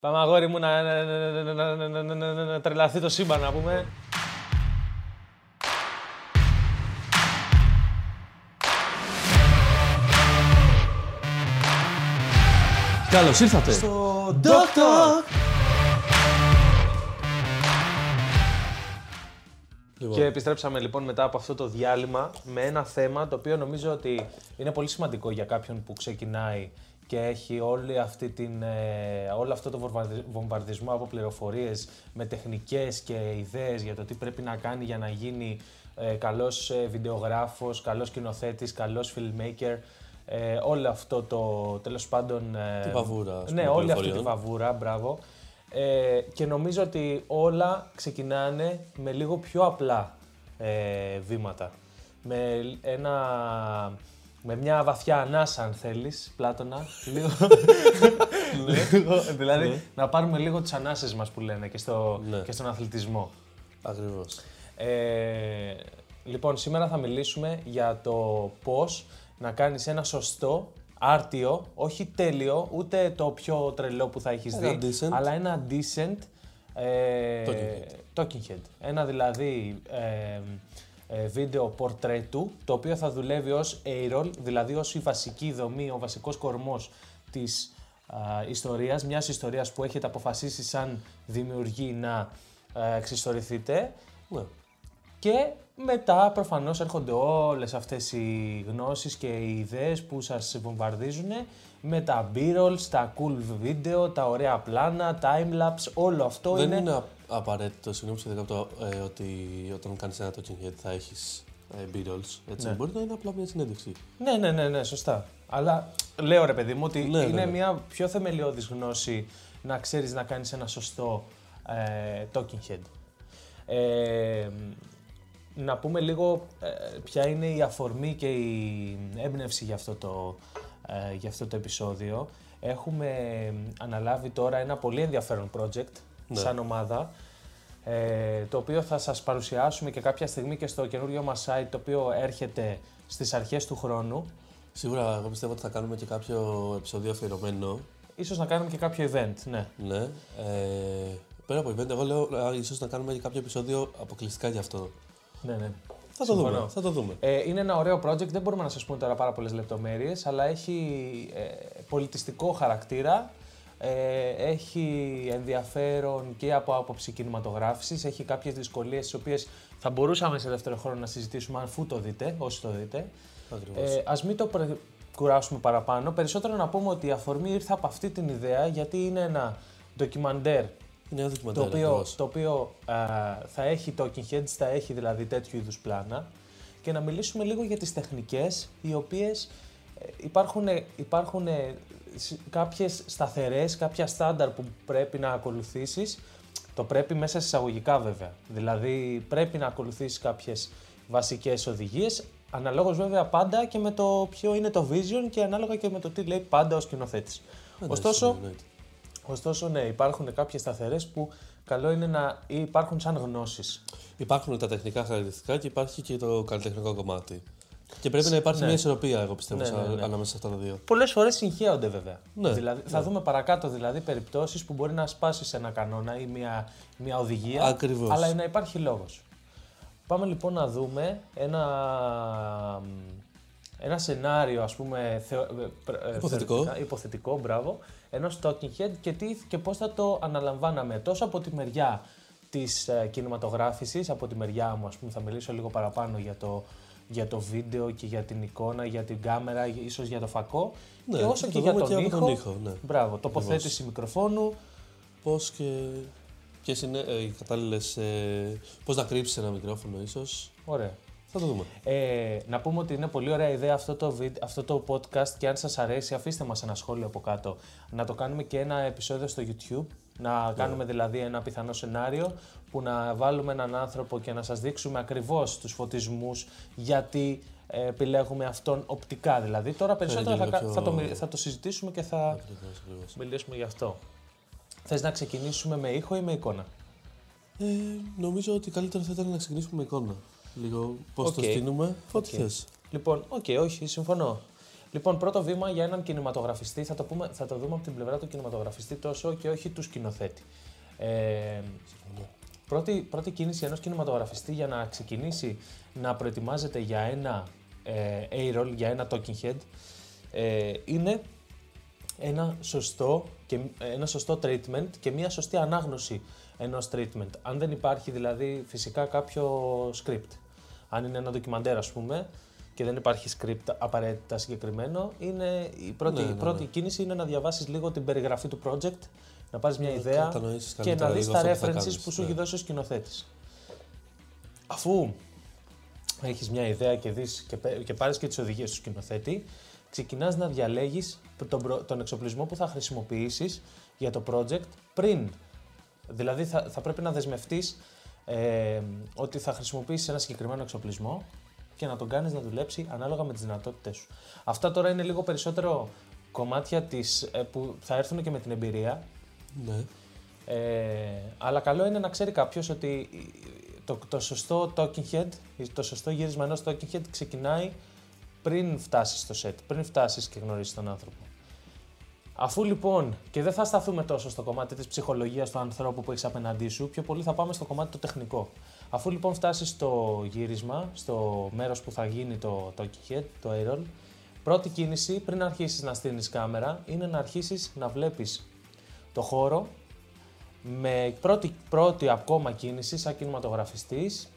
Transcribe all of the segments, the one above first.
Πάμε αγόρι μου να, τρελαθεί το σύμπαν να πούμε. Καλώς ήρθατε. Στο Doctor. Και επιστρέψαμε λοιπόν μετά από αυτό το διάλειμμα με ένα θέμα το οποίο νομίζω ότι είναι πολύ σημαντικό για κάποιον που ξεκινάει και έχει όλη αυτή την, ε, όλο αυτό το βομβαρδι- βομβαρδισμό από πληροφορίες με τεχνικές και ιδέες για το τι πρέπει να κάνει για να γίνει ε, καλός ε, βιντεογράφος, καλός σκηνοθέτης, καλός filmmaker. Ε, όλο αυτό το τέλος πάντων... ε, Τη βαβούρα, ας Ναι, πούμε, όλη αυτή τη πληροφοριών. βαβούρα, μπράβο. Ε, και νομίζω ότι όλα ξεκινάνε με λίγο πιο απλά ε, βήματα. Με, ένα, με μια βαθιά ανάσα, αν θέλεις, Πλάτωνα. λίγο, λίγο, δηλαδή, να πάρουμε λίγο τις ανάσες μας που λένε και, στο, Ναι. και στον αθλητισμό. Ακριβώς. Ε, λοιπόν, σήμερα θα μιλήσουμε για το πώς να κάνεις ένα σωστό, άρτιο, όχι τέλειο, ούτε το πιο τρελό που θα έχεις Ένα δει, decent. αλλά ένα decent ε, Talking head. talking head. Ένα δηλαδή ε, ε, βίντεο πορτρέτου, το οποίο θα δουλεύει ως A-roll, δηλαδή ως η βασική δομή, ο βασικός κορμός της α, ιστορίας, μιας ιστορίας που έχετε αποφασίσει σαν δημιουργοί να ε, εξιστορηθείτε Ναι. Και μετά προφανώς έρχονται όλες αυτές οι γνώσεις και οι ιδέες που σας βομβαρδίζουν με τα b-rolls, τα cool βίντεο, τα ωραία πλάνα, time-lapse, όλο αυτό Δεν είναι... είναι α- απαραίτητο, συγγνώμη που το, ε, ότι όταν κάνεις ένα talking head θα έχεις ε, B-rolls. Έτσι. Ναι. Μπορεί να είναι απλά μια συνέντευξη. Ναι, ναι, ναι, ναι, σωστά. Αλλά λέω ρε παιδί μου ότι Ναι, ναι, είναι ναι. μια πιο θεμελιώδης γνώση να ξέρεις να κάνεις ένα σωστό ε, talking head. Ε, να πούμε λίγο ε, ποια είναι η αφορμή και η έμπνευση για αυτό το, ε, για αυτό το επεισόδιο. Έχουμε αναλάβει τώρα ένα πολύ ενδιαφέρον project Ναι. σαν ομάδα ε, το οποίο θα σας παρουσιάσουμε και κάποια στιγμή και στο καινούριο μας site το οποίο έρχεται στις αρχές του χρόνου. Σίγουρα, εγώ πιστεύω ότι θα κάνουμε και κάποιο επεισόδιο αφιερωμένο. Ίσως να κάνουμε και κάποιο event, ναι. Ναι. Ε, πέρα από event, εγώ λέω α, ίσως να κάνουμε και κάποιο επεισόδιο αποκλειστικά γι' αυτό. Ναι, ναι. Θα το Συμφωνώ. δούμε. Θα το δούμε. Ε, είναι ένα ωραίο project, δεν μπορούμε να σας πούμε τώρα πάρα πολλές λεπτομέρειες, αλλά έχει ε, πολιτιστικό χαρακτήρα, ε, έχει ενδιαφέρον και από άποψη κινηματογράφησης, έχει κάποιες δυσκολίες τις οποίες θα μπορούσαμε σε δεύτερο χρόνο να συζητήσουμε αφού το δείτε, όσοι το δείτε. Ακριβώς. Ε, ας μην το πρε- κουράσουμε παραπάνω, περισσότερο να πούμε ότι η αφορμή ήρθε από αυτή την ιδέα γιατί είναι ένα ντοκιμαντέρ είναι ένα το δοκιμαντέρ. οποίο, ακριβώς. το οποίο α, θα έχει talking heads, θα έχει δηλαδή τέτοιου είδους πλάνα και να μιλήσουμε λίγο για τις τεχνικές οι οποίες ε, υπάρχουν, υπάρχουν ε, σ- κάποιες σταθερές, κάποια στάνταρ που πρέπει να ακολουθήσεις το πρέπει μέσα σε εισαγωγικά βέβαια. Δηλαδή πρέπει να ακολουθήσεις κάποιες βασικές οδηγίες αναλόγως βέβαια πάντα και με το ποιο είναι το vision και ανάλογα και με το τι λέει πάντα ο σκηνοθέτης. Εντάξει, Ωστόσο, εννοείται. Ωστόσο, ναι, υπάρχουν κάποιες σταθερές που καλό είναι να υπάρχουν σαν γνώσεις. Υπάρχουν τα τεχνικά χαρακτηριστικά και υπάρχει και το καλλιτεχνικό κομμάτι. Και πρέπει να υπάρχει ναι. μια ισορροπία, εγώ πιστεύω, Ναι, σαν- ναι, ναι. ανάμεσα σε αυτά τα δύο. Πολλές φορές συγχέονται βέβαια. Ναι, δηλαδή, Θα δούμε παρακάτω δηλαδή περιπτώσεις που μπορεί να σπάσεις ένα κανόνα ή μια, μια οδηγία, Ακριβώς. αλλά να υπάρχει λόγος. Πάμε λοιπόν να δούμε ένα, ένα σενάριο, ας πούμε, θεω, ε, πr- ε, Υποθετικό. θεωρητικά, υποθετικό, μπράβο, ενός talking head και, τι, και πώς θα το αναλαμβάναμε τόσο από τη μεριά της ε, κινηματογράφησης, από τη μεριά μου, ας πούμε, θα μιλήσω λίγο παραπάνω για το, για το βίντεο και για την εικόνα, για την κάμερα, ίσως για το φακό Ναι, και όσο θα και το για δούμε τον, και από ήχο. τον ήχο, ναι. Μπράβο, τοποθέτηση μικροφόνου. Πώς και. Ποιε είναι ε, οι κατάλληλες. Ε, Πώς να κρύψει ένα μικρόφωνο, ίσως. Ωραία. Θα το δούμε. Ε, να πούμε ότι είναι πολύ ωραία ιδέα αυτό το, βίντ- αυτό το podcast και αν σας αρέσει αφήστε μας ένα σχόλιο από κάτω. Να το κάνουμε και ένα επεισόδιο στο YouTube, να κάνουμε δηλαδή ένα πιθανό σενάριο που να βάλουμε έναν άνθρωπο και να σας δείξουμε ακριβώς τους φωτισμούς γιατί ε, επιλέγουμε αυτόν οπτικά δηλαδή. Τώρα περισσότερα θα, λίγο κα- πιο- θα, το, μι- θα το συζητήσουμε και θα Ακριβώς, ακριβώς. μιλήσουμε γι' αυτό. Θες να ξεκινήσουμε με ήχο ή με εικόνα; Ε, νομίζω ότι καλύτερα θα ήταν να ξεκινήσουμε με εικόνα. Λίγο πώς Οκ. το στείλουμε. Ό,τι Οκ. θες. Λοιπόν, οκ, όχι, συμφωνώ. Λοιπόν, πρώτο βήμα για έναν κινηματογραφιστή, θα το, πούμε, θα το δούμε από την πλευρά του κινηματογραφιστή τόσο και όχι του σκηνοθέτη. Ε, πρώτη, πρώτη κίνηση ενός κινηματογραφιστή για να ξεκινήσει να προετοιμάζεται για ένα ε, A-roll, για ένα talking head, ε, είναι ένα σωστό, και, ένα σωστό treatment και μια σωστή ανάγνωση ενός treatment. Αν δεν υπάρχει δηλαδή φυσικά κάποιο script. Αν είναι ένα ντοκιμαντέρ ας πούμε και δεν υπάρχει script απαραίτητα συγκεκριμένο, είναι η πρώτη, Ναι, ναι, πρώτη ναι. κίνηση είναι να διαβάσεις λίγο την περιγραφή του project, να πάρεις μια Να ιδέα κατανοήσεις και καλύτερα να δεις λίγο τα αυτό που θα references κάνεις, που σου ναι. έχει δώσει ο σκηνοθέτης. Αφού έχεις μια ιδέα και, δεις και, πέ- και πάρεις και τις οδηγίες του σκηνοθέτη, ξεκινάς να διαλέγεις τον, προ- τον εξοπλισμό που θα χρησιμοποιήσεις για το project πριν. Δηλαδή θα, θα πρέπει να δεσμευτείς ε, ότι θα χρησιμοποιήσεις ένα συγκεκριμένο εξοπλισμό και να τον κάνεις να δουλέψει ανάλογα με τις δυνατότητες σου. Αυτά τώρα είναι λίγο περισσότερο κομμάτια της, ε, που θα έρθουν και με την εμπειρία, Ναι. ε, αλλά καλό είναι να ξέρει κάποιος ότι το, το σωστό talking head, το σωστό γύρισμα ενός talking head ξεκινάει πριν φτάσεις στο set, πριν φτάσεις και γνωρίσεις τον άνθρωπο. Αφού λοιπόν, και δεν θα σταθούμε τόσο στο κομμάτι της ψυχολογίας του ανθρώπου που έχεις απέναντί σου, πιο πολύ θα πάμε στο κομμάτι το τεχνικό. Αφού λοιπόν φτάσεις στο γύρισμα, στο μέρος που θα γίνει το talking head, το A-roll, πρώτη κίνηση πριν αρχίσεις να στείλεις κάμερα είναι να αρχίσεις να βλέπεις το χώρο με πρώτη, πρώτη ακόμα κίνηση σαν κινηματογραφιστής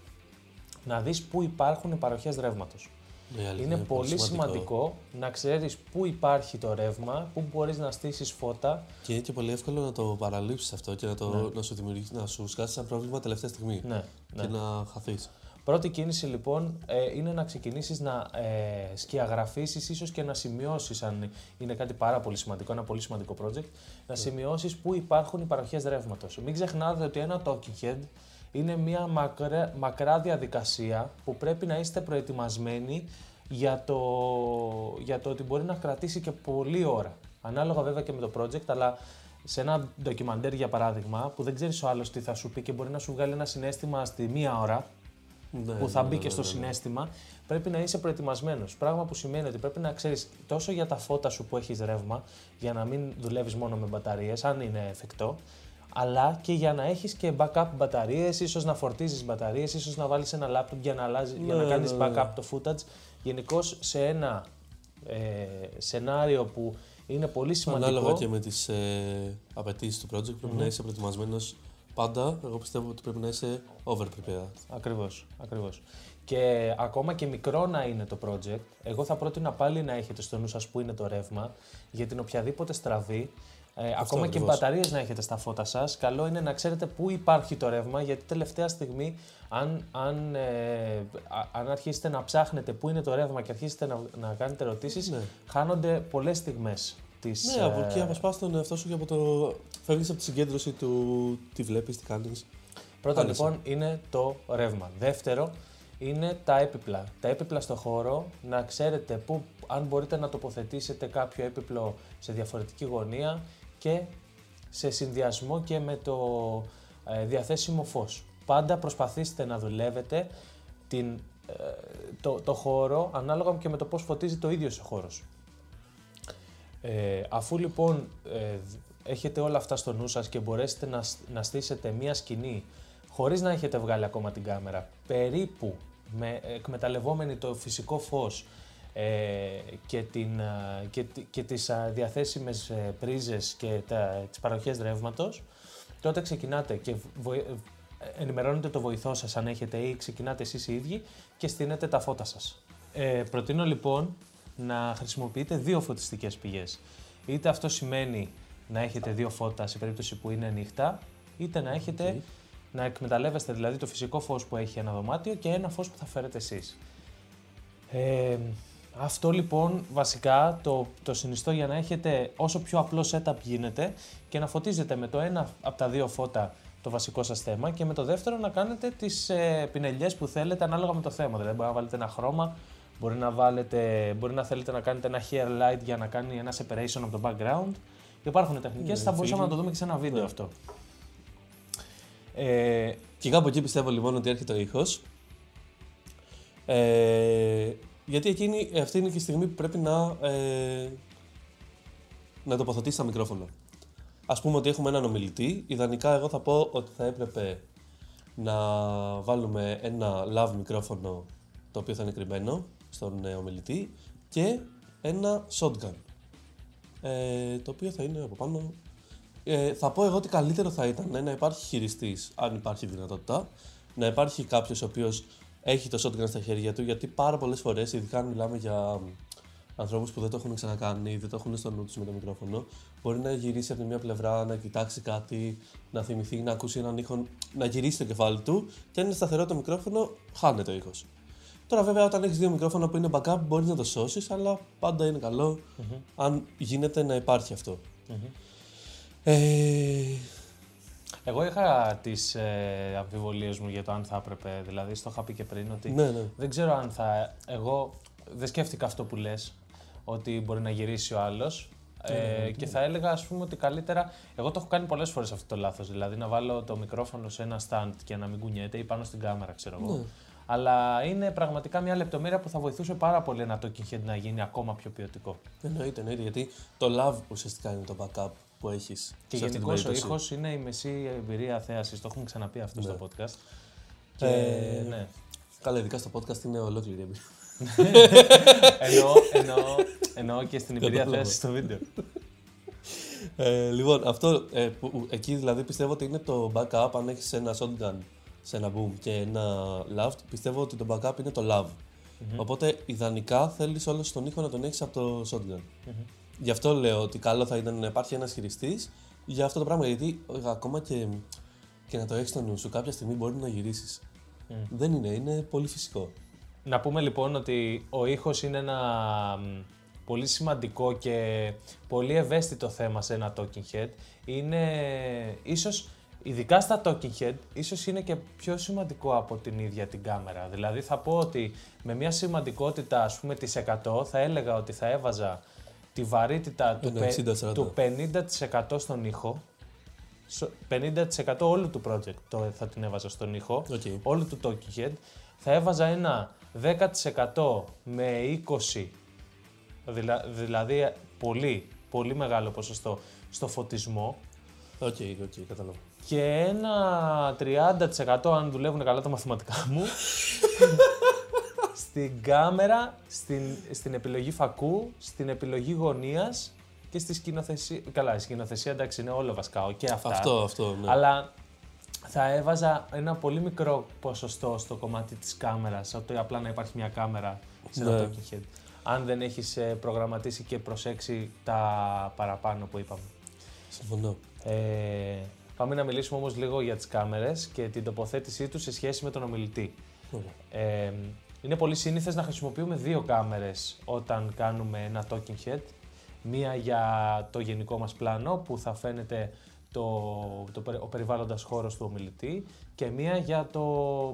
να δεις πού υπάρχουν οι παροχές ρεύματος. Ναι, η αλήθεια Είναι πολύ σημαντικό. να ξέρεις πού υπάρχει το ρεύμα, πού μπορείς να στήσεις φώτα. Και είναι και πολύ εύκολο να το παραλείψεις αυτό και να, το, να σου δημιουργήσει, να σου σκάσεις σαν πρόβλημα τελευταία στιγμή. Ναι, ναι. Και να χαθείς. Πρώτη κίνηση λοιπόν ε, είναι να ξεκινήσεις να ε, σκιαγραφίσεις ίσως και να σημειώσεις αν είναι κάτι πάρα πολύ σημαντικό, ένα πολύ σημαντικό project, να σημειώσεις πού υπάρχουν οι παροχές ρεύματος. Μην ξεχνάτε ότι ένα talking head είναι μια μακρά, μακρά διαδικασία που πρέπει να είστε προετοιμασμένοι για το, για το ότι μπορεί να κρατήσει και πολλή ώρα. Ανάλογα βέβαια και με το project, αλλά σε ένα ντοκιμαντέρ για παράδειγμα, που δεν ξέρεις ο άλλος τι θα σου πει και μπορεί να σου βγάλει ένα συνέστημα στη μία ώρα, Ναι, που θα ναι, μπει ναι, και ναι, στο ναι, ναι. συνέστημα, πρέπει να είσαι προετοιμασμένος. Πράγμα που σημαίνει ότι πρέπει να ξέρεις τόσο για τα φώτα σου που έχεις ρεύμα, για να μην δουλεύεις μόνο με μπαταρίες, αν είναι εφικτό, αλλά και για να έχεις και backup μπαταρίες, ίσως να φορτίζεις μπαταρίες, ίσως να βάλεις ένα laptop για να, αλλάζει, για να Ναι, κάνεις ναι, ναι. backup το footage. Γενικώς σε ένα ε, σενάριο που είναι πολύ σημαντικό. Ανάλογα και με τις ε, απαιτήσεις του project, πρέπει να είσαι προετοιμασμένος πάντα. Εγώ πιστεύω ότι πρέπει να είσαι over prepared. Ακριβώς, ακριβώς. Και ακόμα και μικρό να είναι το project, εγώ θα πρότεινα πάλι να έχετε στο νου σας που είναι το ρεύμα, για την οποιαδήποτε στραβή, ε, ακόμα και ακριβώς. μπαταρίες να έχετε στα φώτα σας, καλό είναι να ξέρετε πού υπάρχει το ρεύμα, γιατί τελευταία στιγμή, αν, αν, ε, α- αν αρχίσετε να ψάχνετε πού είναι το ρεύμα και αρχίσετε να, να κάνετε ερωτήσεις, Ναι. χάνονται πολλές στιγμές της... Ναι, από ε, εκεί αποσπά τον εαυτό σου και από το. Φεύγεις από τη συγκέντρωση του τι βλέπεις, τι κάνεις. Πρώτο Άνεσα. λοιπόν είναι το ρεύμα. Δεύτερο είναι τα έπιπλα. Τα έπιπλα στο χώρο, να ξέρετε που, αν μπορείτε να τοποθετήσετε κάποιο έπιπλο σε διαφορετική γωνία και σε συνδυασμό και με το ε, διαθέσιμο φως. Πάντα προσπαθήστε να δουλεύετε την, ε, το, το χώρο ανάλογα και με το πώς φωτίζει το ίδιο ο χώρος. Ε, αφού λοιπόν ε, έχετε όλα αυτά στο νου σας και μπορέσετε να, σ- να στήσετε μία σκηνή χωρίς να έχετε βγάλει ακόμα την κάμερα, περίπου με, εκμεταλλευόμενοι το φυσικό φως ε, και, την, α, και, τη- και τις α, διαθέσιμες ε, πρίζες και τα, τις παροχές ρεύματος, τότε ξεκινάτε και βοη- ε, ενημερώνετε το βοηθό σας αν έχετε ή ξεκινάτε εσείς οι ίδιοι και στείνετε τα φώτα σας. Ε, προτείνω λοιπόν να χρησιμοποιείτε δύο φωτιστικές πηγές. Είτε αυτό σημαίνει να έχετε δύο φώτα σε περίπτωση που είναι νύχτα, είτε να έχετε να εκμεταλλεύεστε δηλαδή το φυσικό φως που έχει ένα δωμάτιο και ένα φως που θα φέρετε εσείς. Ε, αυτό λοιπόν βασικά το, το συνιστώ για να έχετε όσο πιο απλό setup γίνεται και να φωτίζετε με το ένα από τα δύο φώτα το βασικό σας θέμα και με το δεύτερο να κάνετε τις ε, πινελιές που θέλετε ανάλογα με το θέμα. Δηλαδή μπορεί να βάλετε ένα χρώμα, μπορεί να, βάλετε, μπορεί να θέλετε να κάνετε ένα hair light για να κάνει ένα separation από το background. Υπάρχουν τεχνικές, Ναι, θα μπορούσαμε φίλοι. να το δούμε και σε ένα βίντεο Ναι. αυτό. Ε, Και κάπου εκεί πιστεύω λοιπόν ότι έρχεται ο ήχος. Ε, γιατί εκείνη, αυτή είναι και η στιγμή που πρέπει να, ε, να τοποθετήσει τα μικρόφωνα. Α πούμε ότι έχουμε έναν ομιλητή. Ιδανικά, εγώ θα πω ότι θα έπρεπε να βάλουμε ένα lav μικρόφωνο το οποίο θα είναι κρυμμένο στον ε, ομιλητή και ένα shotgun ε, το οποίο θα είναι από πάνω. Ε, θα πω εγώ ότι καλύτερο θα ήταν να υπάρχει χειριστής, αν υπάρχει δυνατότητα, να υπάρχει κάποιος ο οποίος έχει το shotgun στα χέρια του, γιατί πάρα πολλές φορές, ειδικά αν μιλάμε για ανθρώπους που δεν το έχουν ξανακάνει, δεν το έχουν στο νου τους με το μικρόφωνο, μπορεί να γυρίσει από τη μία πλευρά, να κοιτάξει κάτι, να θυμηθεί, να ακούσει έναν ήχο, να γυρίσει το κεφάλι του και αν είναι σταθερό το μικρόφωνο, χάνεται ο ήχος. Τώρα, βέβαια, όταν έχεις δύο μικρόφωνα που είναι backup, μπορείς να το σώσεις, αλλά πάντα είναι αν γίνεται να υπάρχει Ε... Εγώ είχα τις ε, αμφιβολίες μου για το αν θα έπρεπε. Δηλαδή, στο είχα πει και πριν ότι ναι, ναι. δεν ξέρω αν θα. Εγώ δεν σκέφτηκα αυτό που λες, ότι μπορεί να γυρίσει ο άλλος. Ε, ναι, και θα έλεγα ας πούμε ότι καλύτερα, εγώ το έχω κάνει πολλές φορές αυτό το λάθος, δηλαδή να βάλω το μικρόφωνο σε ένα stand και να μην κουνιέται ή πάνω στην κάμερα ξέρω εγώ. Αλλά είναι πραγματικά μια λεπτομέρεια που θα βοηθούσε πάρα πολύ ένα talking head να γίνει ακόμα πιο ποιοτικό. Εννοείται, εννοείται. Γιατί το love ουσιαστικά είναι το backup που έχεις. Και γενικώς ο ήχος είναι η μεσή εμπειρία θέασης. Το έχουμε ξαναπεί αυτό ναι. στο podcast. Και, ε, ναι. Καλά, ειδικά στο podcast είναι ολόκληρη εμπειρία. εννοώ, εννοώ, εννοώ και στην εμπειρία θέασης στο βίντεο. Ε, λοιπόν, αυτό ε, που, εκεί δηλαδή πιστεύω ότι είναι το backup αν έχεις ένα shotgun σε ένα boom και ένα loud, πιστεύω ότι το backup είναι το love. Οπότε ιδανικά θέλεις όλο τον ήχο να τον έχεις από το shotgun. mm Γι' αυτό λέω ότι καλό θα ήταν να υπάρχει ένας χειριστής για αυτό το πράγμα. Γιατί ακόμα και, και να το έχεις στο νου σου, κάποια στιγμή μπορεί να γυρίσεις. Δεν είναι, είναι πολύ φυσικό. Να πούμε λοιπόν ότι ο ήχος είναι ένα πολύ σημαντικό και πολύ ευαίσθητο θέμα σε ένα talking head. Είναι ίσως Ειδικά στα talking head, ίσως είναι και πιο σημαντικό από την ίδια την κάμερα. Δηλαδή θα πω ότι με μια σημαντικότητα ας πούμε της 100 θα έλεγα ότι θα έβαζα τη βαρύτητα του, 60, του 50% στον ήχο. 50% όλου του project το, θα την έβαζα στον ήχο, okay. όλου του talking head. Θα έβαζα ένα 10% με 20, δηλαδή πολύ, πολύ μεγάλο ποσοστό στο φωτισμό. OK, okay, OK, okay, κατάλαβα και ένα 30% αν δουλεύουν καλά τα μαθηματικά μου στην κάμερα, στην, στην επιλογή φακού, στην επιλογή γωνίας και στη σκηνοθεσία. Καλά, η σκηνοθεσία εντάξει είναι όλο βασικά και αυτά. Αυτό, αυτό, ναι. Αλλά θα έβαζα ένα πολύ μικρό ποσοστό στο κομμάτι της κάμερας, ότι απλά να υπάρχει μια κάμερα σε ένα ναι. talking head. Αν δεν έχεις ε, προγραμματίσει και προσέξει τα παραπάνω που είπαμε. Συμφωνώ. Ε, Πάμε να μιλήσουμε όμως λίγο για τις κάμερες και την τοποθέτησή τους σε σχέση με τον ομιλητή. Ε, είναι πολύ σύνηθες να χρησιμοποιούμε δύο κάμερες όταν κάνουμε ένα talking head. Μία για το γενικό μας πλάνο που θα φαίνεται το, το, ο περιβάλλοντας χώρος του ομιλητή και μία για το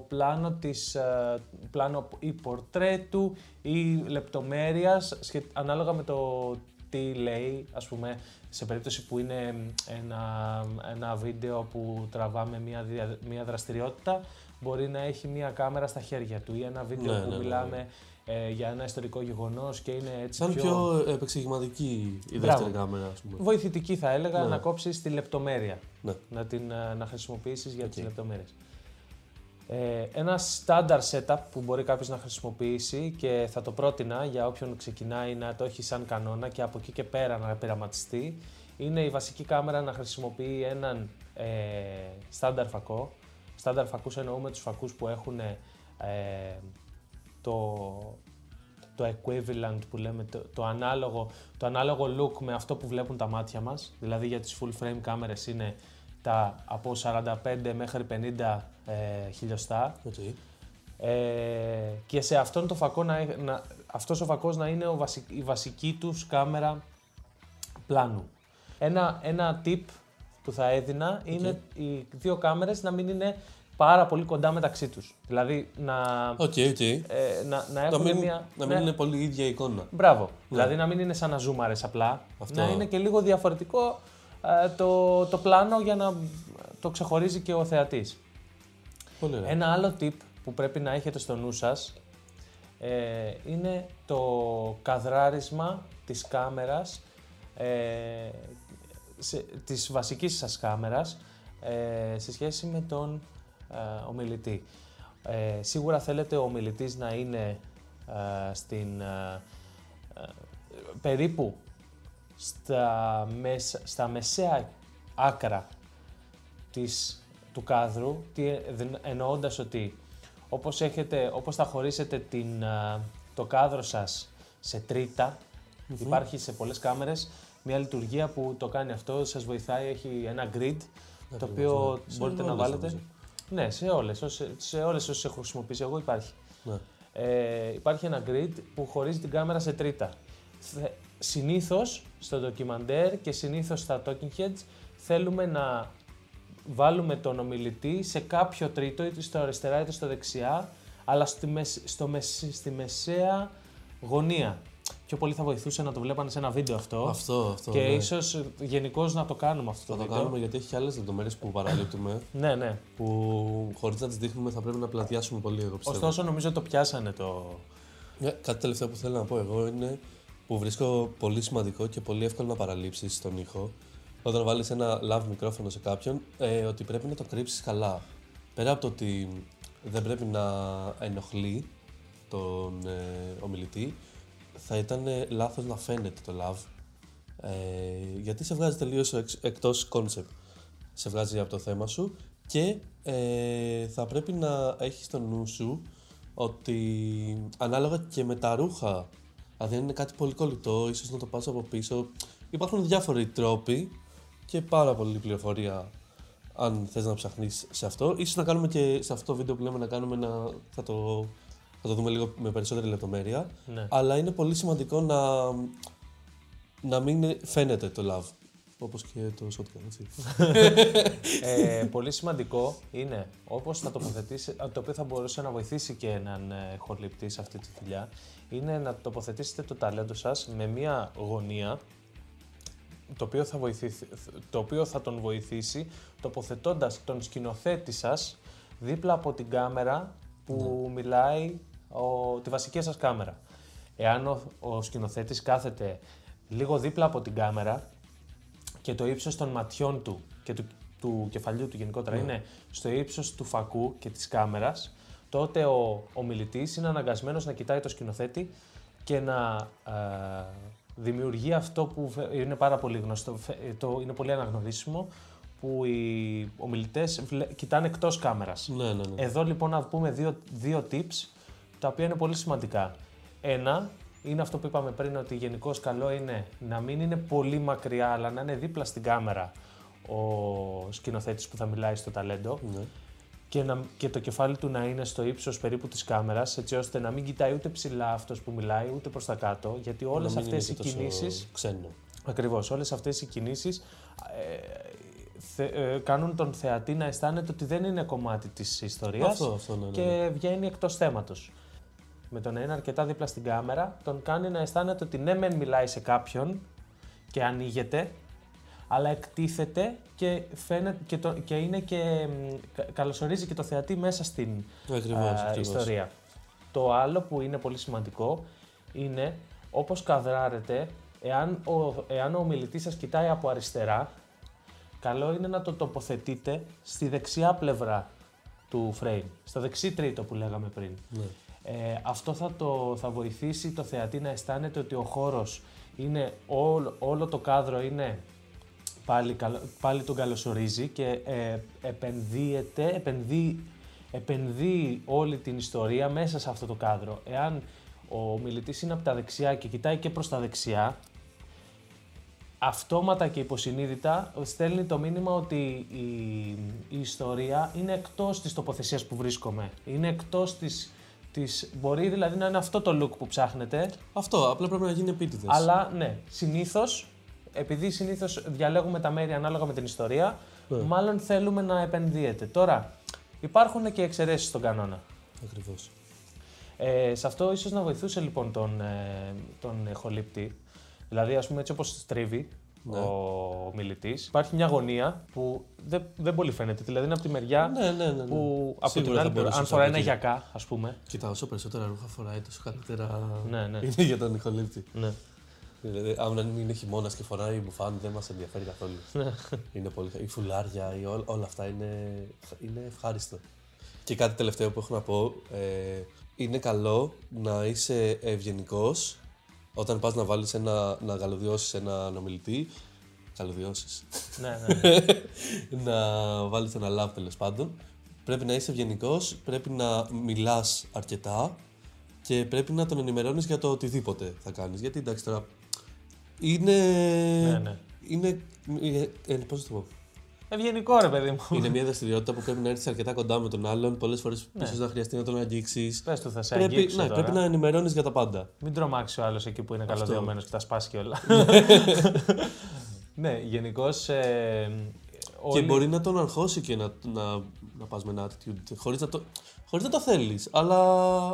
πλάνο, της, ε, πλάνο ή πορτρέτου ή λεπτομέρειας ανάλογα με το τι λέει, ας πούμε, σε περίπτωση που είναι ένα, ένα βίντεο που τραβάμε μια, μια δραστηριότητα, μπορεί να έχει μια κάμερα στα χέρια του ή ένα βίντεο ναι, που ναι, ναι, μιλάμε ε, για ένα ιστορικό γεγονός και είναι έτσι. Σαν πιο, πιο επεξηγηματική η δεύτερη κάμερα, ας πούμε. Βοηθητική θα έλεγα να κόψεις τη λεπτομέρεια. Ναι. Να την ε, να χρησιμοποιήσεις για τις λεπτομέρειες. Ε, ένα standard setup που μπορεί κάποιος να χρησιμοποιήσει και θα το πρότεινα για όποιον ξεκινάει να το έχει σαν κανόνα και από εκεί και πέρα να πειραματιστεί είναι η βασική κάμερα να χρησιμοποιεί έναν ε, standard φακό. Standard φακούς εννοούμε τους φακούς που έχουν ε, το, το equivalent που λέμε, το, το, ανάλογο, το ανάλογο look με αυτό που βλέπουν τα μάτια μας. Δηλαδή για τις full frame κάμερες είναι τα από 45 μέχρι 50 ε, χιλιοστά. Okay. Ε, και σε αυτόν το φακό να, να, αυτός ο φακός να είναι ο η βασική τους κάμερα πλάνου. Ένα, ένα tip που θα έδινα είναι οι δύο κάμερες να μην είναι πάρα πολύ κοντά μεταξύ τους. Δηλαδή να, okay, okay. Ε, να, να έχουν να μην, μια... Να μην είναι πολύ ίδια εικόνα. Μπράβο. Ναι. Δηλαδή να μην είναι σαν να ζούμαρες απλά. Αυτό. Να είναι και λίγο διαφορετικό ε, το, το πλάνο για να το ξεχωρίζει και ο θεατής. Πολύ Ένα άλλο tip που πρέπει να έχετε στο νου σας ε, είναι το καδράρισμα της κάμερας, ε, σε, της βασικής σας κάμερας, ε, σε σχέση με τον ε, ομιλητή. Ε, σίγουρα θέλετε ο ομιλητής να είναι ε, στην, ε, περίπου στα, μες, στα μεσαία άκρα της, του κάδρου, τι, εννοώντας ότι όπως, έχετε, όπως θα χωρίσετε την, το κάδρο σας σε τριτα υπάρχει σε πολλές κάμερες μια λειτουργία που το κάνει αυτό, σας βοηθάει, έχει ένα grid, το οποίο ναι. μπορείτε να βάλετε. Ναι, σε όλες, σε όλες όσες έχω χρησιμοποιήσει εγώ υπάρχει. Ναι. Ε, υπάρχει ένα grid που χωρίζει την κάμερα σε τρίτα. Συνήθως στο ντοκιμαντέρ και συνήθως στα talking heads θέλουμε να βάλουμε τον ομιλητή σε κάποιο τρίτο, είτε στο αριστερά είτε στο δεξιά, αλλά στη, στο, στη μεσαία γωνία πιο πολύ θα βοηθούσε να το βλέπανε σε ένα βίντεο αυτό. Αυτό, αυτό. Και ναι. ίσως γενικώς να το κάνουμε αυτό. Θα το, κάνουμε γιατί έχει και άλλες λεπτομέρειες που παραλείπτουμε. ναι, ναι. Που χωρίς να τις δείχνουμε θα πρέπει να πλατιάσουμε πολύ εγώ πιστεύω. Ωστόσο, νομίζω το πιάσανε το. Ναι, κάτι τελευταίο που θέλω να πω εγώ είναι που βρίσκω πολύ σημαντικό και πολύ εύκολο να παραλείψεις τον ήχο. Όταν βάλεις ένα live μικρόφωνο σε κάποιον, ε, ότι πρέπει να το κρύψεις καλά. Πέρα από το ότι δεν πρέπει να ενοχλεί τον ε, ομιλητή, θα ήταν λάθος να φαίνεται το love. Ε, γιατί σε βγάζει τελείως εξ, εκτός concept. Σε βγάζει από το θέμα σου και ε, θα πρέπει να έχεις στο νου σου ότι ανάλογα και με τα ρούχα, δηλαδή αν είναι κάτι πολύ κολλητό, ίσως να το πας από πίσω, υπάρχουν διάφοροι τρόποι και πάρα πολλή πληροφορία αν θες να ψαχνείς σε αυτό. Ίσως να κάνουμε και σε αυτό το βίντεο που λέμε να κάνουμε να θα το θα το δούμε λίγο με περισσότερη λεπτομέρεια. Ναι. Αλλά είναι πολύ σημαντικό να, να μην φαίνεται το love. Όπως και το shotgun, έτσι. ε, πολύ σημαντικό είναι, όπως θα τοποθετήσει, το οποίο θα μπορούσε να βοηθήσει και έναν ε, χορληπτή σε αυτή τη δουλειά, είναι να τοποθετήσετε το ταλέντο σας με μία γωνία, το οποίο θα, βοηθήσει, το οποίο θα τον βοηθήσει τοποθετώντας τον σκηνοθέτη σας δίπλα από την κάμερα που ναι. μιλάει ο, τη βασική σας κάμερα. Εάν ο, ο σκηνοθέτης κάθεται λίγο δίπλα από την κάμερα και το ύψος των ματιών του και του, του κεφαλιού του γενικότερα ναι. είναι στο ύψος του φακού και της κάμερας, τότε ο, ο μιλητής είναι αναγκασμένος να κοιτάει το σκηνοθέτη και να ε, δημιουργεί αυτό που είναι πάρα πολύ γνωστό, το, είναι πολύ αναγνωρίσιμο, που οι ομιλητέ κοιτάνε εκτός κάμερας. Ναι, ναι, ναι. Εδώ λοιπόν να πούμε δύο, δύο tips τα οποία είναι πολύ σημαντικά. Ένα είναι αυτό που είπαμε πριν, ότι γενικώς καλό είναι να μην είναι πολύ μακριά, αλλά να είναι δίπλα στην κάμερα ο σκηνοθέτης που θα μιλάει στο ταλέντο. Ναι. Και, να, και το κεφάλι του να είναι στο ύψος περίπου της κάμερας, έτσι ώστε να μην κοιτάει ούτε ψηλά αυτός που μιλάει, ούτε προς τα κάτω, γιατί όλες αυτές οι κινήσεις... Ξένο. Ακριβώς, όλες αυτές οι κινήσεις ε, ε, κάνουν τον θεατή να αισθάνεται ότι δεν είναι κομμάτι της ιστορίας αυτό, αυτό, ναι, ναι, και ναι. βγαίνει εκτός θέματος με το να είναι αρκετά δίπλα στην κάμερα, τον κάνει να αισθάνεται ότι ναι, μεν μιλάει σε κάποιον και ανοίγεται, αλλά εκτίθεται και, φαίνεται, και, το, και είναι και καλωσορίζει και το θεατή μέσα στην ιστορία. Το άλλο που είναι πολύ σημαντικό είναι όπως καδράρετε, εάν ο, εάν ο ομιλητής σας κοιτάει από αριστερά, καλό είναι να το τοποθετείτε στη δεξιά πλευρά του frame, στο δεξί τρίτο που λέγαμε πριν. Ναι. Ε, αυτό θα, το, θα βοηθήσει το θεατή να αισθάνεται ότι ο χώρος είναι, όλο, όλο το κάδρο είναι πάλι, πάλι τον καλωσορίζει και ε, επενδύεται, επενδύει, επενδύει όλη την ιστορία μέσα σε αυτό το κάδρο. Εάν ο μιλητής είναι από τα δεξιά και κοιτάει και προς τα δεξιά, αυτόματα και υποσυνείδητα στέλνει το μήνυμα ότι η, η ιστορία είναι εκτός της τοποθεσίας που βρίσκομαι. Είναι εκτός της Της, μπορεί δηλαδή να είναι αυτό το look που ψάχνετε. Αυτό, απλά πρέπει να γίνει επίτηδες. Αλλά ναι, συνήθως, επειδή συνήθως διαλέγουμε τα μέρη ανάλογα με την ιστορία, ναι. μάλλον θέλουμε να επενδύεται. Τώρα, υπάρχουν και εξαιρέσεις στον κανόνα. Ακριβώς. Ε, σε αυτό ίσως να βοηθούσε λοιπόν τον, ε, τον χολύπτη. Δηλαδή, ας πούμε, έτσι όπως στρίβει, ο μιλητής. Υπάρχει μια γωνία που δεν, δεν πολύ φαίνεται. Δηλαδή είναι από τη μεριά Ναι, ναι, ναι. ναι. που από Σίγουρα την θα άλλη, μπορούσε αν να φοράει το ένα πει. γιακά, ας πούμε. Κοίτα, όσο περισσότερα ρούχα φοράει, τόσο καλύτερα Ναι, ναι. είναι για τον ηχολήπτη. Ναι. Δηλαδή, αν είναι χειμώνας και φοράει μπουφάν, δεν μας ενδιαφέρει καθόλου. Ναι. είναι πολύ... Η φουλάρια, η ό, όλα αυτά είναι, είναι ευχάριστο. Και κάτι τελευταίο που έχω να πω. Ε, είναι καλό να είσαι ευγενικός όταν πας να βάλεις ένα, να γαλοδιώσεις έναν ομιλητή. Γαλοδιώσεις. ναι, ναι, ναι. να βάλεις ένα love τέλος πάντων. Πρέπει να είσαι ευγενικός, πρέπει να μιλάς αρκετά και πρέπει να τον ενημερώνεις για το οτιδήποτε θα κάνεις. Γιατί εντάξει τώρα είναι... Ναι, ναι. Είναι... Ε, ε, πώς να το πω; Ευγενικό ρε παιδί μου. Είναι μια δραστηριότητα που πρέπει να έρθεις αρκετά κοντά με τον άλλον. Πολλές φορές Ναι. ίσως να χρειαστεί να τον αγγίξεις. Πες του, θα σε Πρέπει, αγγίξω ναι, τώρα. πρέπει να ενημερώνεις για τα πάντα. Μην τρομάξει ο άλλος εκεί που είναι καλωδιωμένος και τα σπάσει κιόλα. ναι, γενικώς. Ε, Και όλοι- μπορεί να τον αγχώσει και να, να, να πας με ένα attitude χωρίς να το, χωρίς να το θέλεις. Αλλά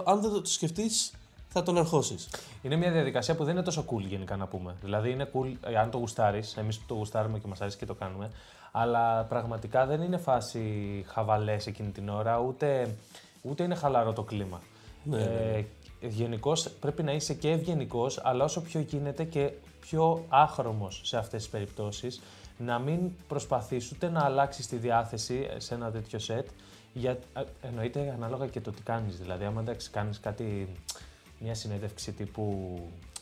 αν δεν το σκεφτείς, θα τον αγχώσεις. Είναι μια διαδικασία που δεν είναι τόσο cool γενικά να πούμε. Δηλαδή είναι cool ε, αν το γουστάρεις, εμείς που το γουστάρουμε και μας αρέσει και το κάνουμε. Αλλά πραγματικά δεν είναι φάση χαβαλές εκείνη την ώρα, ούτε, ούτε είναι χαλαρό το κλίμα. Ναι, ναι, Γενικώ πρέπει να είσαι και ευγενικός, αλλά όσο πιο γίνεται και πιο άχρωμο σε αυτές τις περιπτώσεις. Να μην προσπαθείς ούτε να αλλάξεις τη διάθεση σε ένα τέτοιο σετ. Για, ε, εννοείται ανάλογα και το τι κάνεις. Δηλαδή, άμα εντάξει, κάνεις κάτι, μια συνέντευξη τύπου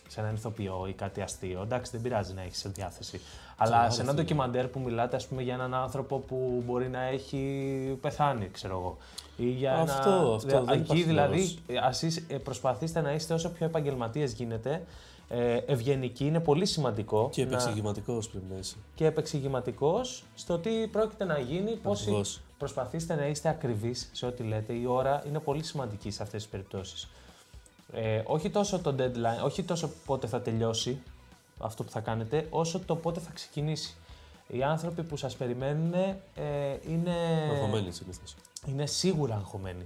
σε έναν ηθοποιό ή κάτι αστείο, εντάξει, δεν πειράζει να έχεις διάθεση. Αλλά σε ένα ντοκιμαντέρ που μιλάτε, ας πούμε, για έναν άνθρωπο που μπορεί να έχει πεθάνει, ξέρω εγώ. Ή για Αυτό, ένα... αυτό, Δε- δεν Εκεί υπάρχει δηλαδή, λόγος. ε, ας εις- ε, προσπαθήστε να είστε όσο πιο επαγγελματίες γίνεται. Ε, ευγενικοί είναι πολύ σημαντικό. Και να- επεξηγηματικός πρέπει να είσαι. και επεξηγηματικός στο τι πρόκειται να γίνει, πώς Ακριβώς. προσπαθήστε να είστε ακριβείς σε ό,τι λέτε. Η ώρα είναι πολύ σημαντική σε αυτές τις περιπτώσεις. Ε, όχι τόσο το deadline, όχι τόσο πότε θα τελειώσει αυτό που θα κάνετε, όσο το πότε θα ξεκινήσει. Οι άνθρωποι που σας περιμένουν ε, είναι, Αγχωμένοι συνήθως. είναι σίγουρα αγχωμένοι.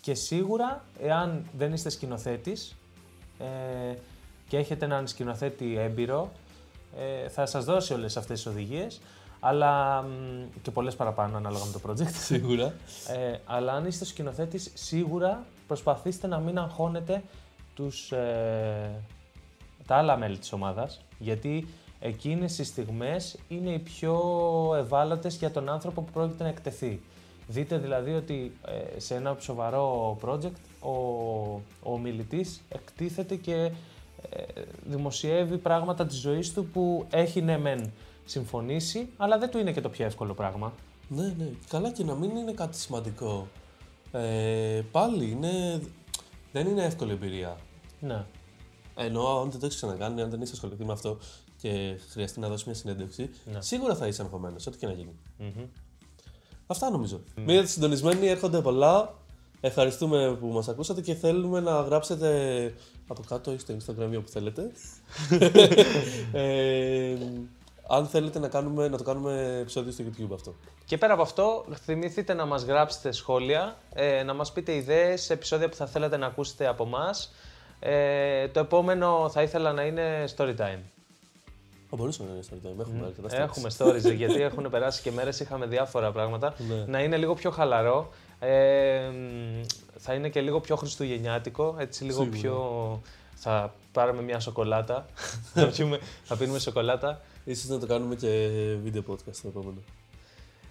Και σίγουρα, εάν δεν είστε σκηνοθέτης ε, και έχετε έναν σκηνοθέτη έμπειρο, ε, θα σας δώσει όλες αυτές τις οδηγίες, αλλά μ, και πολλές παραπάνω ανάλογα με το project. Σίγουρα. Ε, αλλά αν είστε σκηνοθέτης, σίγουρα προσπαθήστε να μην αγχώνετε τους, ε, τα άλλα μέλη της ομάδας, γιατί εκείνες οι στιγμές είναι οι πιο ευάλωτες για τον άνθρωπο που πρόκειται να εκτεθεί. Δείτε δηλαδή ότι ε, σε ένα σοβαρό project ο, ο ομιλητής εκτίθεται και ε, δημοσιεύει πράγματα της ζωής του που έχει ναι μεν συμφωνήσει, αλλά δεν του είναι και το πιο εύκολο πράγμα. Ναι, ναι. Καλά και να μην είναι κάτι σημαντικό. Ε, πάλι είναι... δεν είναι εύκολη εμπειρία. Ναι. Ενώ αν δεν το έχεις ξανακάνει, αν δεν είσαι ασχοληθεί με αυτό και χρειαστεί να δώσεις μια συνέντευξη, Ναι. σίγουρα θα είσαι αγχωμένος, ό,τι και να γίνει. Μμμ. Αυτά νομίζω. Μείνετε συντονισμένοι, έρχονται πολλά. Ευχαριστούμε που μας ακούσατε και θέλουμε να γράψετε από κάτω ή στο Instagram ή όπου θέλετε. ε, αν θέλετε να, κάνουμε, να το κάνουμε επεισόδιο στο YouTube αυτό. Και πέρα από αυτό, θυμηθείτε να μας γράψετε σχόλια, ε, να μας πείτε ιδέες, επεισόδια που θα θέλετε να ακούσετε από μας. Ε, το επόμενο θα ήθελα να είναι story time. Θα μπορούσαμε να είναι story time. Έχουμε αρκετά stories. Έχουμε stories, γιατί έχουν περάσει και μέρες, είχαμε διάφορα πράγματα. Ναι. Να είναι λίγο πιο χαλαρό. Ε, μ, θα είναι και λίγο πιο χριστουγεννιάτικο, έτσι λίγο Σίγουρα. πιο... Θα πάρουμε μια σοκολάτα, θα, πιούμε, θα πίνουμε σοκολάτα. Ίσως να το κάνουμε και βίντεο podcast το επόμενο.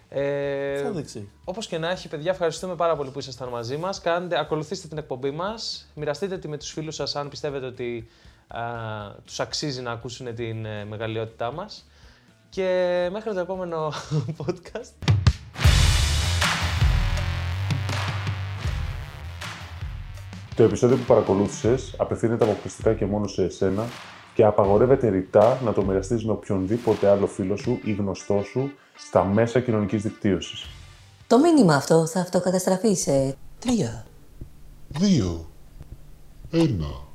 Ε, Θα δείξει. Όπως και να έχει, παιδιά, ευχαριστούμε πάρα πολύ που ήσασταν μαζί μας. Ακολουθήστε την εκπομπή μας. Μοιραστείτε τη με τους φίλους σας, αν πιστεύετε ότι τους αξίζει να ακούσουν την ε, μεγαλειότητά μας. Και μέχρι το επόμενο podcast. Το επεισόδιο που παρακολούθησες απευθύνεται αποκλειστικά και μόνο σε εσένα και απαγορεύεται ρητά να το μοιραστείς με οποιονδήποτε άλλο φίλο σου ή γνωστό σου στα μέσα κοινωνικής δικτύωσης. Το μήνυμα αυτό θα αυτοκαταστραφεί σε τρία, δύο, ένα.